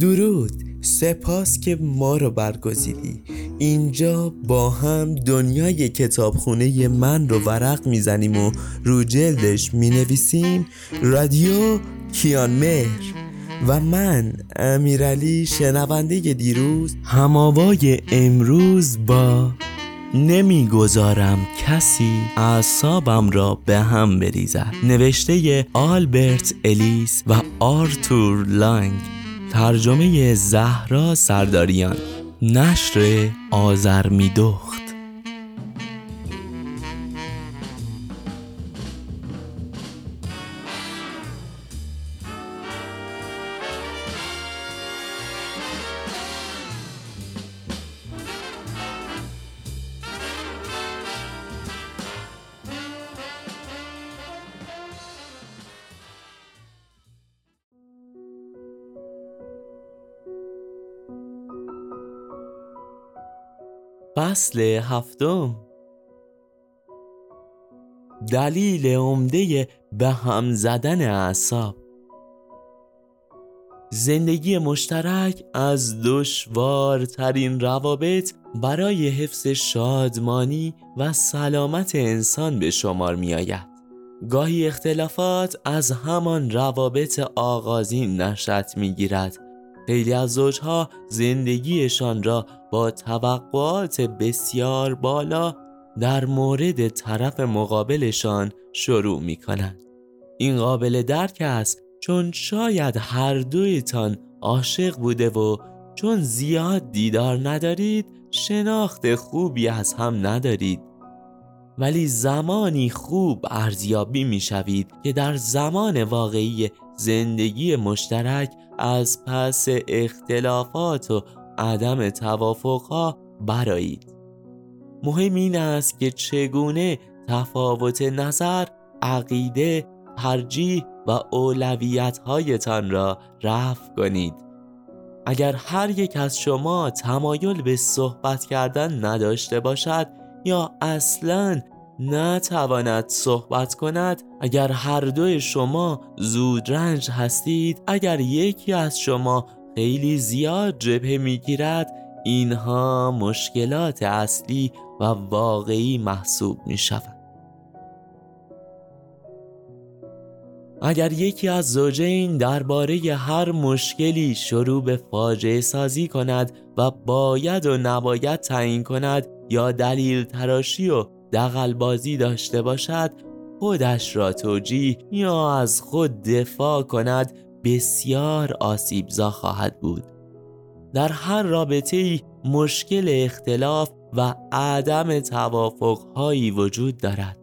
درود. سپاس که ما رو برگزیدی. اینجا با هم دنیای کتابخونه من رو ورق می‌زنیم و رو جلدش می‌نویسیم. رادیو کیان مهر و من امیرعلی شنونده دیروز. هماوای امروز با نمی‌گذارم کسی اعصابم را به هم بریزد. نوشته آلبرت الیس و آرتور لانگ. ترجمه زهرا سرداریان. نشر آزرمیدخت فصل هفتم. دلیل عمده به هم زدن اعصاب. زندگی مشترک از دشوارترین روابط برای حفظ شادمانی و سلامت انسان به شمار می آید. گاهی اختلافات از همان روابط آغازین نشأت می گیرد خیلی از زوجها زندگیشان را با توقعات بسیار بالا در مورد طرف مقابلشان شروع می کنند. این قابل درک است چون شاید هر دویتان عاشق بوده و چون زیاد دیدار ندارید شناخت خوبی از هم ندارید ولی زمانی خوب ارزیابی می شوید که در زمان واقعی زندگی مشترک از پس اختلافات و عدم توافقها برایید مهم این است که چگونه تفاوت نظر عقیده ترجیح و اولویت هایتان را رفع کنید. اگر هر یک از شما تمایل به صحبت کردن نداشته باشد یا اصلا نتواند صحبت کند اگر هر دوی شما زود رنج هستید اگر یکی از شما خیلی زیاد جبهه می‌گیرد اینها مشکلات اصلی و واقعی محسوب می شود. اگر یکی از زوجین درباره هر مشکلی شروع به فاجعه سازی کند و باید و نباید تعیین کند یا دلیل تراشی و دقلبازی داشته باشد خودش را توجیه یا از خود دفاع کند بسیار آسیبزا خواهد بود. در هر رابطه ای مشکل اختلاف و عدم توافق هایی وجود دارد.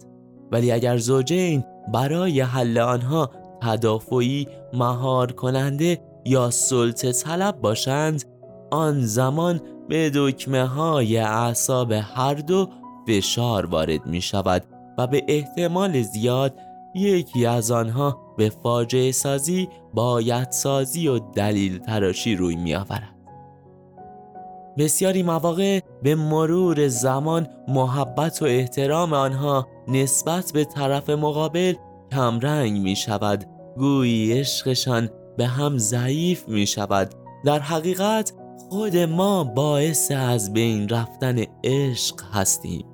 ولی اگر زوجین برای حل آنها تدافعی مهار کننده یا سلطه طلب باشند آن زمان به دکمه های اعصاب هر دو فشار وارد می شود و به احتمال زیاد یکی از آنها به فاجعه سازی باید سازی و دلیل تراشی روی می آورد. بسیاری مواقع به مرور زمان محبت و احترام آنها نسبت به طرف مقابل کمرنگ می شود گویی عشقشان به هم ضعیف می شود در حقیقت خود ما باعث از بین رفتن عشق هستیم.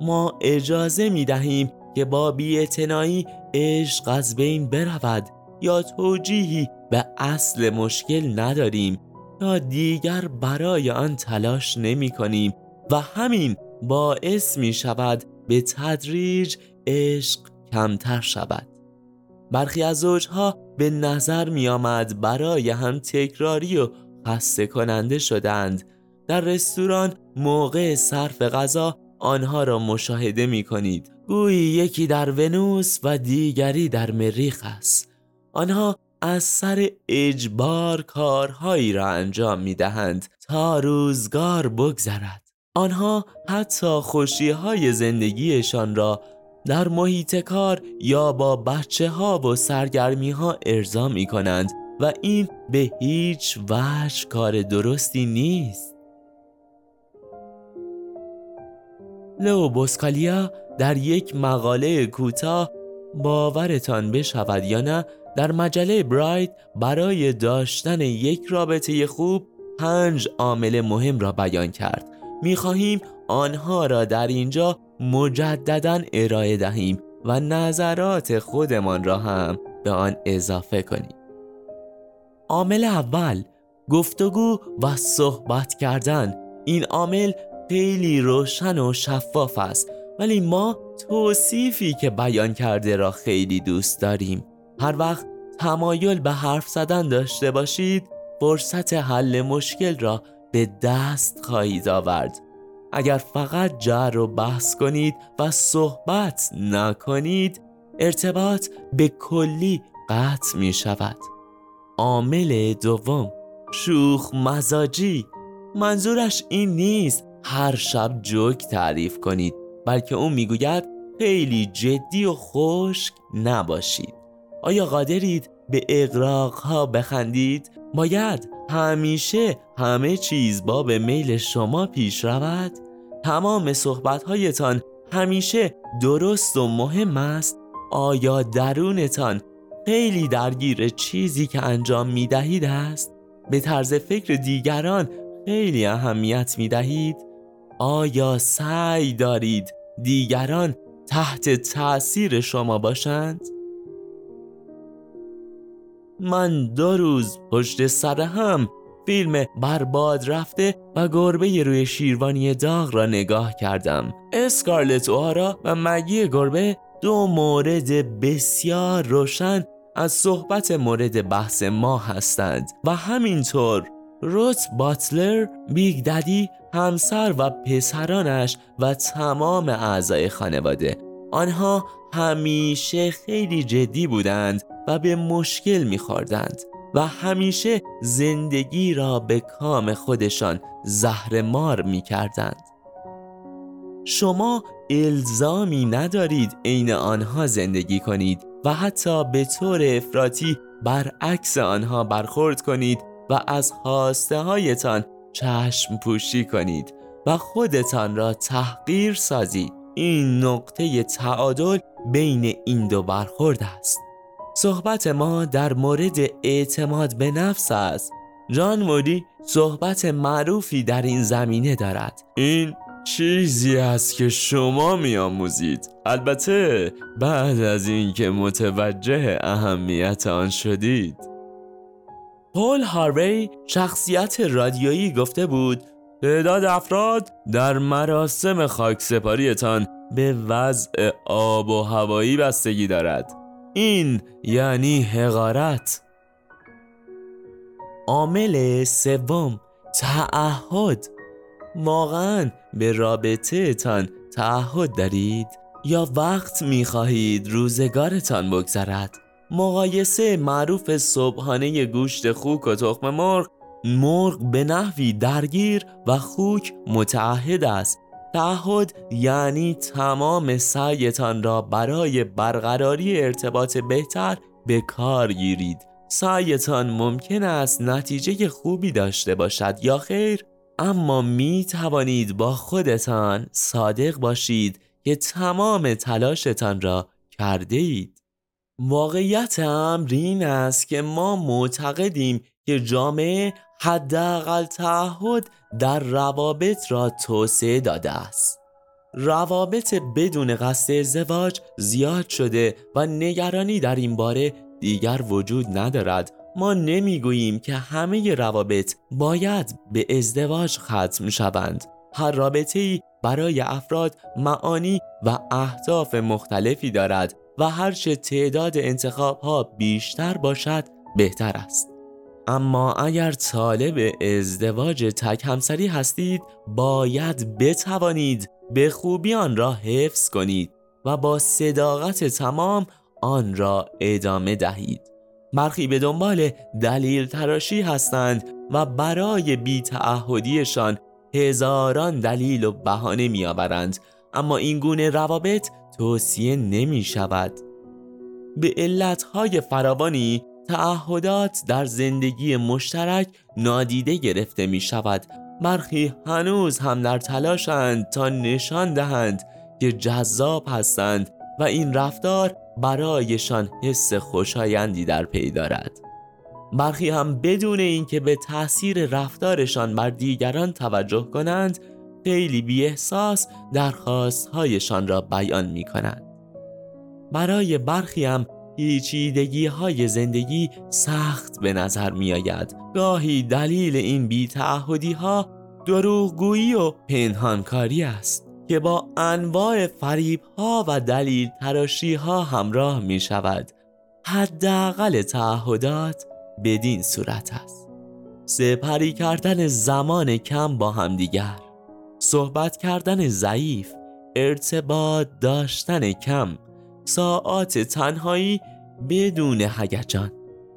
ما اجازه می دهیم که با بیعتنائی عشق از بین برود یا توجیهی به اصل مشکل نداریم یا دیگر برای آن تلاش نمی کنیم و همین باعث می شود به تدریج عشق کمتر شود. برخی از زوجها به نظر می آمد برای هم تکراری و خسته کننده شدند در رستوران موقع صرف غذا آنها را مشاهده می کنید گویی یکی در ونوس و دیگری در مریخ است. آنها از سر اجبار کارهایی را انجام می دهند تا روزگار بگذرد. آنها حتی خوشی های زندگیشان را در محیط کار یا با بچه ها و سرگرمی ها ارضا می کنند و این به هیچ وجه کار درستی نیست. لو بوسکالیا در یک مقاله کوتاه باورتان بشود یا نه در مجله براید برای داشتن یک رابطه خوب پنج عامل مهم را بیان کرد. می‌خواهیم آنها را در اینجا مجددا ارائه دهیم و نظرات خودمان را هم به آن اضافه کنیم. عامل اول گفتگو و صحبت کردن. این عامل خیلی روشن و شفاف است. ولی ما توصیفی که بیان کرده را خیلی دوست داریم. هر وقت تمایل به حرف زدن داشته باشید فرصت حل مشکل را به دست خواهید آورد. اگر فقط جر و بحث کنید و صحبت نکنید ارتباط به کلی قطع می شود. عامل دوم شوخ مزاجی. منظورش این نیست هر شب جوک تعریف کنید بلکه اون می‌گوید خیلی جدی و خشک نباشید آیا قادرید به اقراق ها بخندید؟ باید همیشه همه چیز با به میل شما پیش رود؟ تمام صحبت هایتان همیشه درست و مهم است؟ آیا درونتان خیلی درگیر چیزی که انجام می دهید است؟ به طرز فکر دیگران خیلی اهمیت می دهید؟ آیا سعی دارید دیگران تحت تأثیر شما باشند؟ من دو روز پشت سر هم فیلم برباد رفته و گربه روی شیروانی داغ را نگاه کردم اسکارلت اوهارا و مگی گربه دو مورد بسیار روشن از صحبت مورد بحث ما هستند و همینطور روت باتلر بیگ ددی همسر و پسرانش و تمام اعضای خانواده. آنها همیشه خیلی جدی بودند و به مشکل میخوردند و همیشه زندگی را به کام خودشان زهر مار می‌کردند. شما الزامی ندارید عین آنها زندگی کنید و حتی به طور افراطی برعکس آنها برخورد کنید و از خواسته هایتان چشم پوشی کنید و خودتان را تحقیر سازید. این نقطه تعادل بین این دو برخورد است. صحبت ما در مورد اعتماد به نفس است. جان مودی صحبت معروفی در این زمینه دارد. این چیزی است که شما میآموزید. البته بعد از اینکه متوجه اهمیت آن شدید. پول هاروی شخصیت رادیویی گفته بود تعداد افراد در مراسم خاکسپاریتان به وضع آب و هوایی بستگی دارد. این یعنی حقارت. عامل سوم تعهد. واقعا به رابطه تان تعهد دارید یا وقت می خواهید روزگارتان بگذرد؟ مقایسه معروف صبحانه گوشت خوک و تخم مرغ مرغ به نحوی درگیر و خوک متعهد است. تعهد یعنی تمام سعیتان را برای برقراری ارتباط بهتر به کار گیرید. سعیتان ممکن است نتیجه خوبی داشته باشد یا خیر؟ اما می توانید با خودتان صادق باشید که تمام تلاشتان را کرده اید واقعیت امر این است که ما معتقدیم که جامعه حداقل تعهد در روابط را توسعه داده است. روابط بدون قصد ازدواج زیاد شده و نگرانی در این باره دیگر وجود ندارد. ما نمی‌گوییم که همه روابط باید به ازدواج ختم شوند. هر رابطه ای برای افراد معانی و اهداف مختلفی دارد. و هرچه تعداد انتخاب ها بیشتر باشد بهتر است. اما اگر طالب ازدواج تک همسری هستید باید بتوانید به خوبی آن را حفظ کنید و با صداقت تمام آن را ادامه دهید. برخی به دنبال دلیل تراشی هستند و برای بیتعهدیشان هزاران دلیل و بهانه میآورند. اما این گونه روابط توصیه نمی شود. به علتهای فراوانی تعهدات در زندگی مشترک نادیده گرفته می شود. برخی هنوز هم در تلاشند تا نشان دهند که جذاب هستند و این رفتار برایشان حس خوشایندی در پی دارد. برخی هم بدون اینکه به تاثیر رفتارشان بر دیگران توجه کنند خیلی بی احساس درخواستهایشان را بیان می کنند برای برخی هم پیچیدگی های زندگی سخت به نظر می آید گاهی دلیل این بی ها دروغگویی و پنهانکاری است که با انواع فریب ها و دلیل تراشی ها همراه می شود حداقل تعهدات بدین صورت است. سپری کردن زمان کم با همدیگر. صحبت کردن ضعیف ارتباط داشتن کم ساعات تنهایی بدون هیجان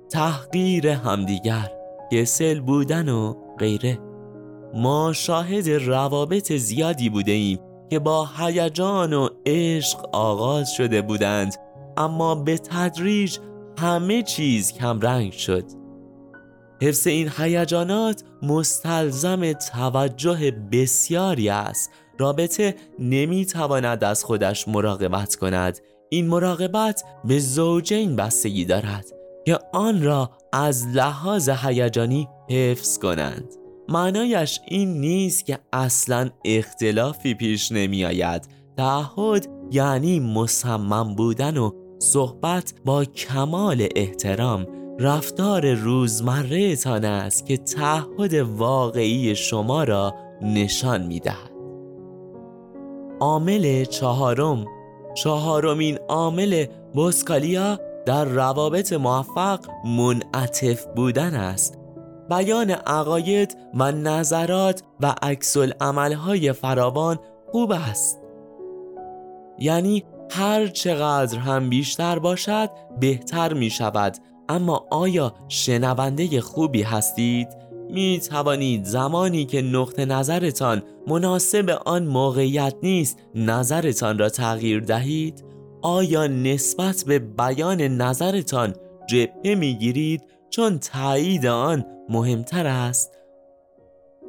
تحقیر همدیگر کسل بودن و غیره. ما شاهد روابط زیادی بوده ایم که با هیجان و عشق آغاز شده بودند اما به تدریج همه چیز کم رنگ شد. حفظ این هیجانات مستلزم توجه بسیاری است. رابطه نمی‌تواند از خودش مراقبت کند. این مراقبت به زوجین بستگی دارد که آن را از لحاظ هیجانی حفظ کنند. معنایش این نیست که اصلا اختلافی پیش نمی آید تعهد یعنی مصمم بودن و صحبت با کمال احترام. رفتار روزمره تان است که تعهد واقعی شما را نشان می دهد عامل چهارم. چهارمین عامل بوسکالیا در روابط موفق منعطف بودن است. بیان عقاید و نظرات و عکس عملهای فراوان خوب است. یعنی هر چقدر هم بیشتر باشد بهتر می شود اما آیا شنونده خوبی هستید؟ می توانید زمانی که نقطه نظرتان مناسب آن موقعیت نیست نظرتان را تغییر دهید؟ آیا نسبت به بیان نظرتان جبهه می گیرید چون تایید آن مهمتر است؟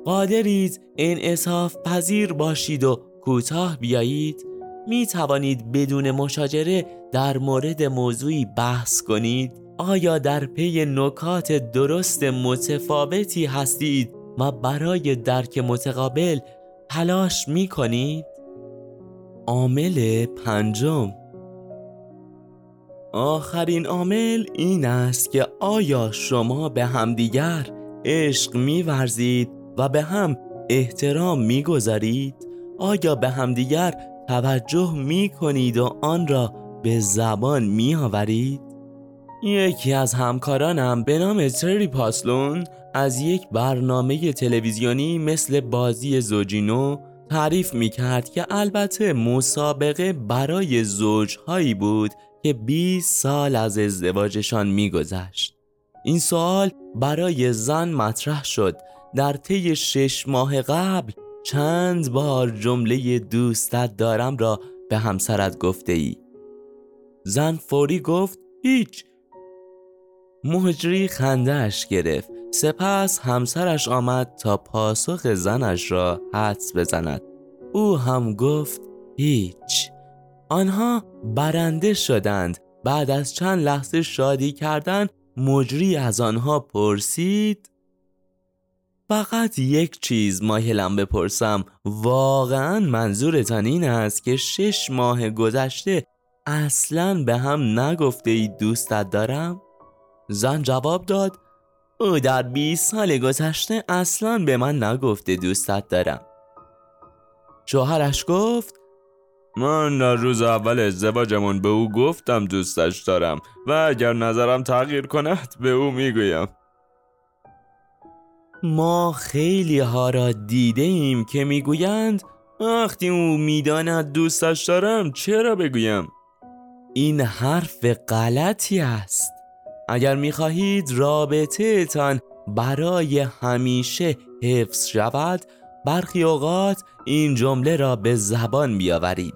قادرید انعصاف پذیر باشید و کوتاه بیایید؟ می توانید بدون مشاجره در مورد موضوعی بحث کنید؟ آیا در پی نکات درست متفاوتی هستید و برای درک متقابل تلاش می کنید؟ عامل پنجم آخرین عامل این است که آیا شما به همدیگر عشق میورزید و به هم احترام می‌گذارید؟ آیا به همدیگر توجه می کنید و آن را به زبان می آورید؟ یکی از همکارانم به نام تری پاسلون از یک برنامه تلویزیونی مثل بازی زوجینو تعریف می کرد که البته مسابقه برای زوجهایی بود که 20 سال از ازدواجشان میگذشت. این سوال برای زن مطرح شد در طی شش ماه قبل چند بار جمله دوستت دارم را به همسرت گفته ای زن فوری گفت هیچ. مهجری خندهش گرفت. سپس همسرش آمد تا پاسخ زنش را حدس بزند. او هم گفت هیچ. آنها برنده شدند. بعد از چند لحظه شادی کردن مجری از آنها پرسید فقط یک چیز مایلم بپرسم. واقعا منظورتان این است که شش ماه گذشته اصلا به هم نگفته ای دوستت دارم؟ زن جواب داد او در 20 سال گذشته اصلا به من نگفته دوستت دارم. شوهرش گفت من در روز اول ازدواجمون به او گفتم دوستش دارم و اگر نظرم تغییر کند به او می‌گویم. ما خیلی ها را دیده ایم که می‌گویند وقتی او می‌داند دوستش دارم چرا بگویم؟ این حرف غلطی است. اگر می‌خواهید رابطه تان برای همیشه حفظ شود برخی اوقات این جمله را به زبان بیاورید.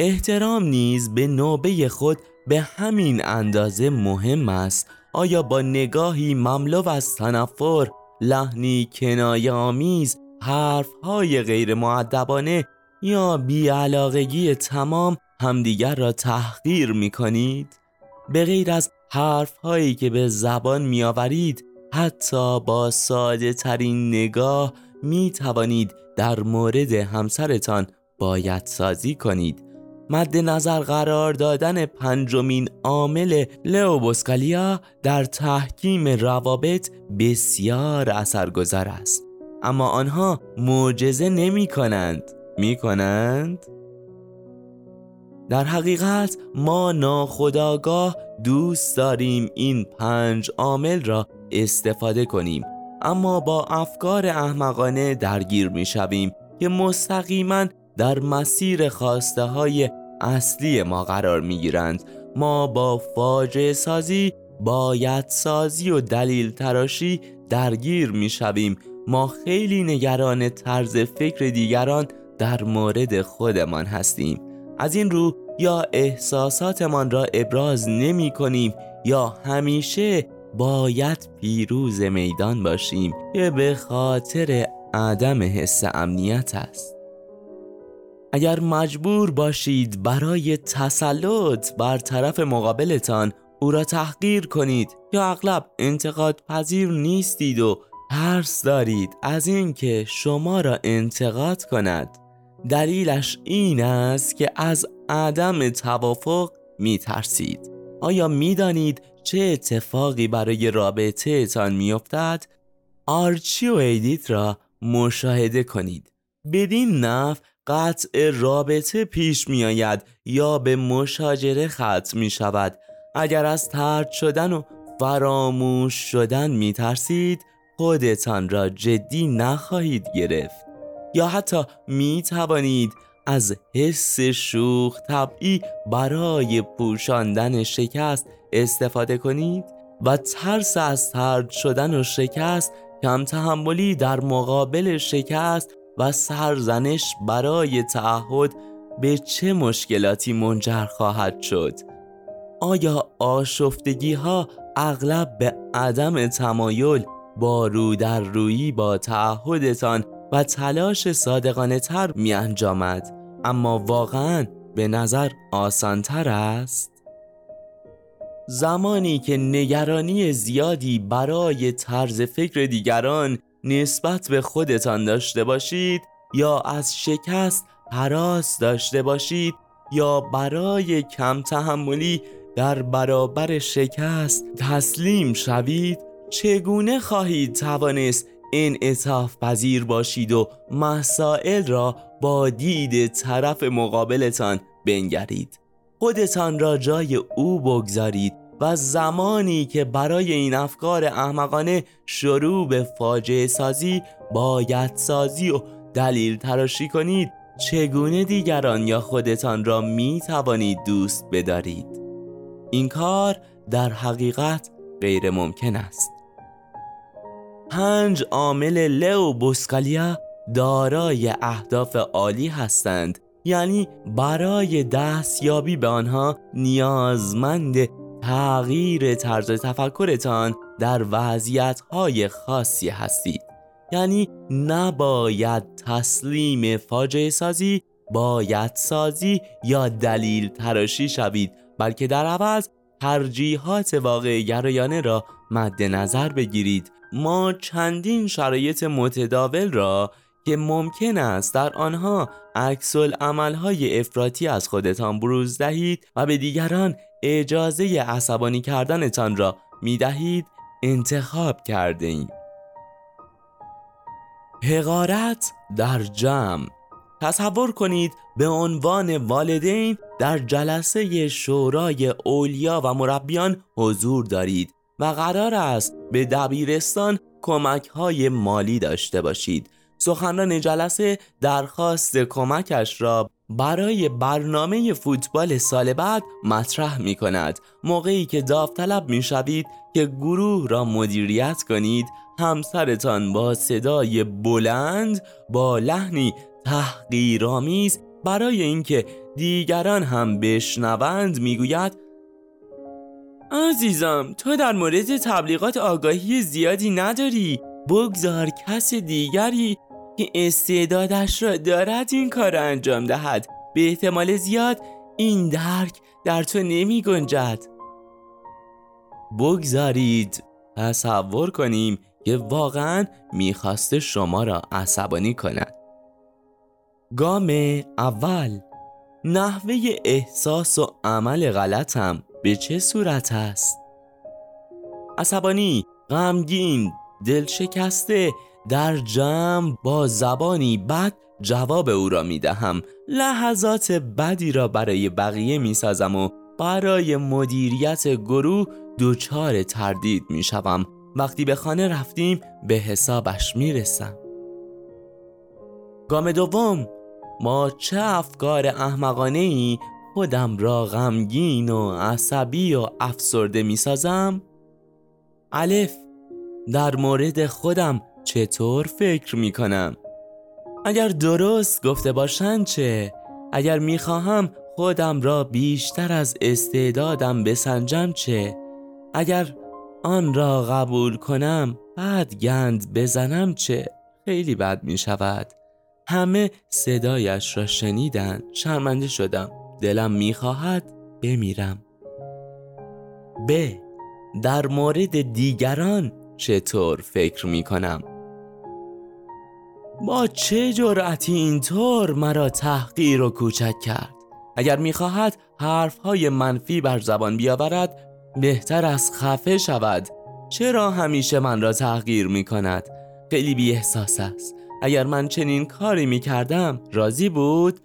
احترام نیز به نوبه خود به همین اندازه مهم است. آیا با نگاهی مملو از تنفر لحنی کنایه آمیز حرفهای غیر معدبانه یا بیعلاقگی تمام همدیگر را تحقیر می کنید؟ به غیر از حرف هایی که به زبان می آورید حتی با ساده ترین نگاه می توانید در مورد همسرتان باید سازی کنید مد نظر قرار دادن پنجمین عامل لئو بوسکالیا در تحکیم روابط بسیار اثرگذار است. اما آنها معجزه نمی کنند می کنند؟ در حقیقت ما ناخداگاه دوست داریم این پنج عامل را استفاده کنیم. اما با افکار احمقانه درگیر می شویم که مستقیما در مسیر خواسته های اصلی ما قرار می گیرند ما با فاجعه سازی باید سازی و دلیل تراشی درگیر می شویم ما خیلی نگران طرز فکر دیگران در مورد خودمان هستیم. از این رو یا احساساتمان را ابراز نمی کنیم یا همیشه باید پیروز میدان باشیم که به خاطر عدم حس امنیت است. اگر مجبور باشید برای تسلط بر طرف مقابلتان او را تحقیر کنید یا اغلب انتقاد پذیر نیستید و ترس دارید از اینکه شما را انتقاد کند. دلیلش این است که از عدم توافق می ترسید آیا می دانید چه اتفاقی برای رابطه تان می افتد؟ آرچی و ایدیت را مشاهده کنید. بدین نحو قطع رابطه پیش می آید یا به مشاجره ختم می شود اگر از ترد شدن و فراموش شدن می ترسید خودتان را جدی نخواهید گرفت. یا حتی می توانید از حس شوخ طبعی برای پوشاندن شکست استفاده کنید و ترس از ترد شدن و شکست کم تحملی در مقابل شکست و سرزنش برای تعهد به چه مشکلاتی منجر خواهد شد؟ آیا آشفتگی ها اغلب به عدم تمایل با رو در رویی با تعهدتان و تلاش صادقانه تر می انجامد اما واقعا به نظر آسانتر است؟ زمانی که نگرانی زیادی برای طرز فکر دیگران نسبت به خودتان داشته باشید یا از شکست حراس داشته باشید یا برای کم تحملی در برابر شکست تسلیم شوید چگونه خواهید توانست انعطاف پذیر باشید و مسائل را با دید طرف مقابلتان بنگرید؟ خودتان را جای او بگذارید و زمانی که برای این افکار احمقانه شروع به فاجعه سازی باید سازی و دلیل تراشی کنید چگونه دیگران یا خودتان را می توانید دوست بدارید؟ این کار در حقیقت غیر ممکن است. پنج عامل لئو بوسکالیا دارای اهداف عالی هستند یعنی برای دستیابی به آنها نیازمند تغییر طرز تفکرتان در وضعیت های خاصی هستید. یعنی نباید تسلیم فاجعه سازی باید سازی یا دلیل تراشی شوید بلکه در عوض ترجیحات واقع گرایانه را مد نظر بگیرید. ما چندین شرایط متداول را که ممکن است در آنها عکس های افراطی از خودتان بروز دهید و به دیگران اجازه عصبانی کردنتان را می دهید انتخاب کرده ایم. حقارت در جمع تصور کنید به عنوان والدین در جلسه شورای اولیا و مربیان حضور دارید و قرار است به دبیرستان کمک های مالی داشته باشید سخنران جلسه درخواست کمکش را برای برنامه فوتبال سال بعد مطرح می کند موقعی که داوطلب می شوید که گروه را مدیریت کنید همسرتان با صدای بلند با لحنی تحقیرآمیز برای اینکه دیگران هم بشنوند می‌گوید عزیزم تو در مورد تبلیغات آگاهی زیادی نداری. بگذار کس دیگری که استعدادش را دارد این کار را انجام دهد. به احتمال زیاد این درک در تو نمی گنجد. بگذارید تصور کنیم که واقعا می‌خواسته شما را عصبانی کند. گام اول. نحوه احساس و عمل غلطم به چه صورت است؟ عصبانی، غمگین، دل شکسته در جمع با زبانی بد جواب او را می دهم لحظات بدی را برای بقیه می سازم و برای مدیریت گروه دوچار تردید می شوم وقتی به خانه رفتیم به حسابش می رسم گام دوم ما چه افکار احمقانه ای خودم را غمگین و عصبی و افسرده می سازم؟ الف در مورد خودم چطور فکر می کنم؟ اگر درست گفته باشند چه؟ اگر می خواهم خودم را بیشتر از استعدادم بسنجم چه؟ اگر آن را قبول کنم بعد گند بزنم چه؟ خیلی بد می شود همه صدایش را شنیدن شرمنده شدم دلم می‌خواهد بمیرم ب در مورد دیگران چطور فکر می کنم با چه جرأتی اینطور مرا تحقیر و کوچک کرد؟ اگر می‌خواهد حرفهای منفی بر زبان بیاورد بهتر از خفه شود. چرا همیشه من را تحقیر می کند خیلی بی احساس است. اگر من چنین کاری می کردم راضی بود؟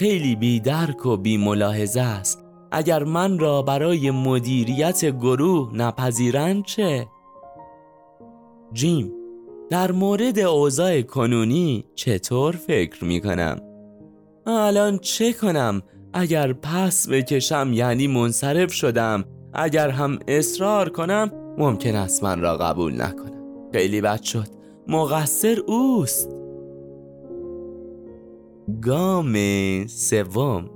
خیلی بی درک و بی ملاحظه است. اگر من را برای مدیریت گروه نپذیرند چه؟ جیم در مورد اوضاع کنونی چطور فکر می کنم؟ الان چه کنم؟ اگر پس بکشم یعنی منصرف شدم. اگر هم اصرار کنم ممکن است من را قبول نکنم. خیلی بد شد. مقصر اوست. گام سوم.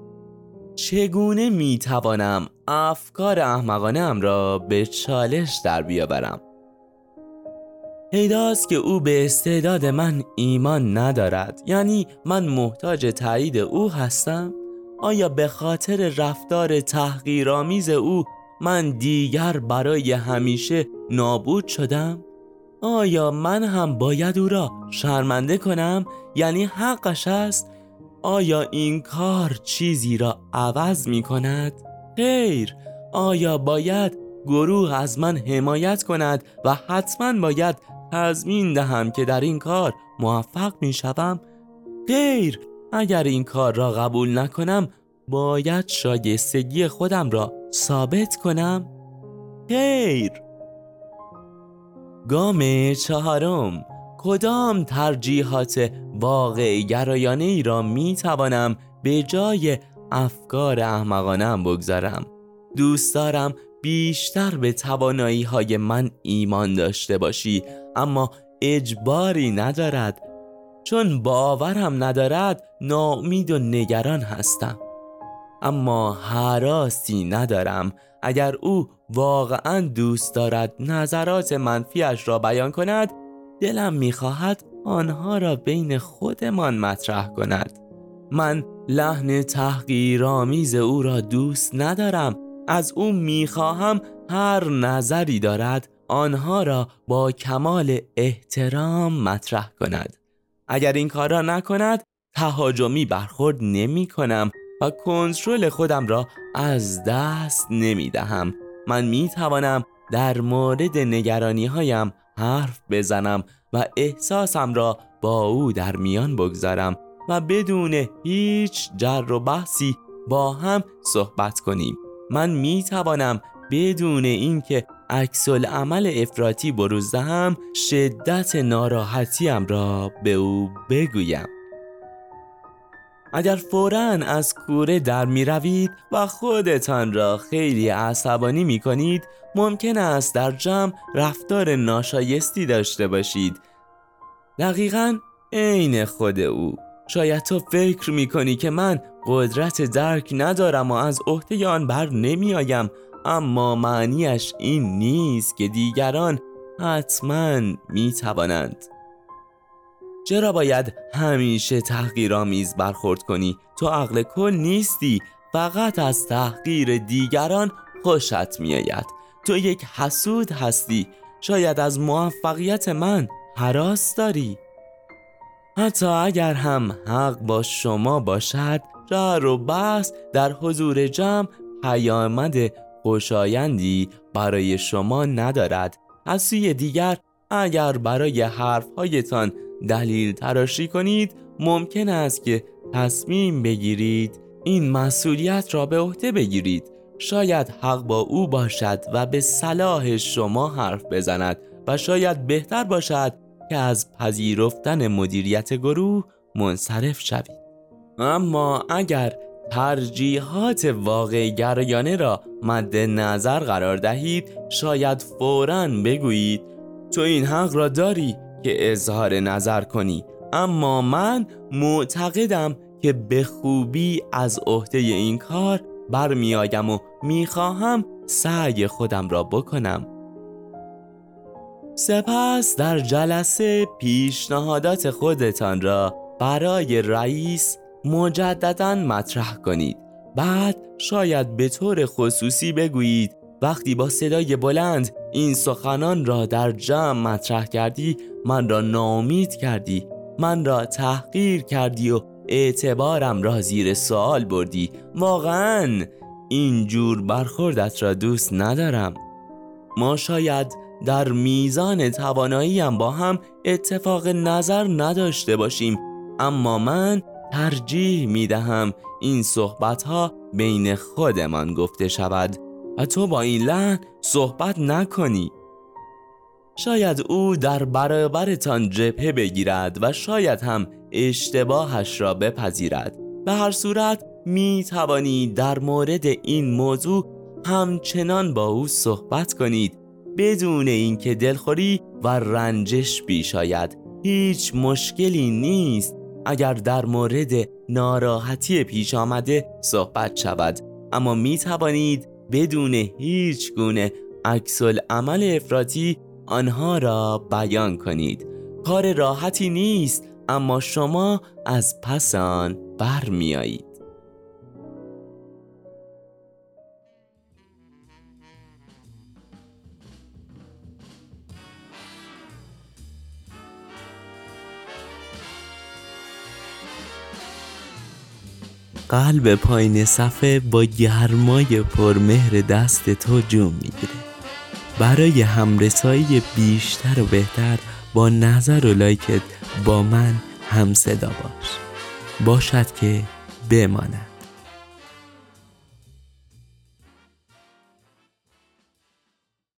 چگونه می توانم افکار احمقانه را به چالش در بیاورم؟ پیداست که او به استعداد من ایمان ندارد. یعنی من محتاج تایید او هستم. آیا به خاطر رفتار تحقیرآمیز او من دیگر برای همیشه نابود شدم؟ آیا من هم باید او را شرمنده کنم؟ یعنی حقش است. آیا این کار چیزی را عوض می کند؟ خیر. آیا باید گروه از من حمایت کند و حتما باید تضمین دهم که در این کار موفق می شوم؟ خیر اگر این کار را قبول نکنم باید شایستگی خودم را ثابت کنم؟ خیر گام چهارم کدام ترجیحات واقع گرایانه ای را می توانم به جای افکار احمقانم بگذارم دوست دارم بیشتر به توانایی های من ایمان داشته باشی اما اجباری ندارد. چون باورم ندارد ناامید و نگران هستم. اما حراسی ندارم. اگر او واقعا دوست دارد نظرات منفیش را بیان کند دلم می‌خواهد آنها را بین خودمان مطرح کند. من لحن تحقیرآمیز او را دوست ندارم. از او می‌خواهم هر نظری دارد. آنها را با کمال احترام مطرح کند. اگر این کار را نکند تهاجمی برخورد نمی کنم و کنترل خودم را از دست نمی دهم. من می توانم در مورد نگرانی هایم حرف بزنم و احساسم را با او در میان بگذارم و بدون هیچ جر و بحثی با هم صحبت کنیم. من می توانم بدون اینکه عکس عمل افراطی بروز دهم شدت ناراحتیم را به او بگویم. اگر فورا از کوره در می روید و خودتان را خیلی عصبانی می کنید ممکن است در جمع رفتار ناشایستی داشته باشید. دقیقا عین خود او. شاید تو فکر می کنی که من قدرت درک ندارم و از عهده آن بر نمی آیم. اما معنیش این نیست که دیگران حتما می توانند چرا باید همیشه تحقیرآمیز برخورد کنی؟ تو عقل کل نیستی فقط از تحقیر دیگران خوشت میآید. تو یک حسود هستی شاید از موفقیت من حراس داری. حتی اگر هم حق با شما باشد جار و بحث در حضور جمع پیامد خوشایندی برای شما ندارد. از سوی دیگر اگر برای حرفهایتان دلیل تراشی کنید ممکن است که تصمیم بگیرید این مسئولیت را به عهده بگیرید. شاید حق با او باشد و به صلاح شما حرف بزند و شاید بهتر باشد که از پذیرفتن مدیریت گروه منصرف شوید. اما اگر ترجیحات واقع گرایانه را مد نظر قرار دهید. شاید فوراً بگویید تو این حق را داری که اظهار نظر کنی. اما من معتقدم که به خوبی از عهده این کار برمیآیم و می‌خواهم سعی خودم را بکنم. سپس در جلسه پیشنهادات خودتان را برای رئیس مجددا مطرح کنید. بعد شاید به طور خصوصی بگویید وقتی با صدای بلند این سخنان را در جمع مطرح کردی من را ناامید کردی من را تحقیر کردی و اعتبارم را زیر سوال بردی. واقعا این جور برخوردت را دوست ندارم. ما شاید در میزان تواناییم با هم اتفاق نظر نداشته باشیم اما من ترجیح می دهم این صحبت ها بین خودمان گفته شود و تو با این لحن صحبت نکنی. شاید او در برابرتان جبهه بگیرد و شاید هم اشتباهش را بپذیرد. به هر صورت می توانید در مورد این موضوع همچنان با او صحبت کنید. بدون اینکه دلخوری و رنجش پیش آید هیچ مشکلی نیست. اگر در مورد ناراحتی پیش آمده صحبت شود. اما می توانید بدون هیچ گونه عکس عمل افراطی آنها را بیان کنید. کار راحتی نیست اما شما از پس آن برمیآیید قلب پایین صفحه با گرمای پرمهر دست تو جون می‌گیره. برای همرسایی بیشتر و بهتر با نظر و لایکت با من هم صدا باش. باشد که بماند.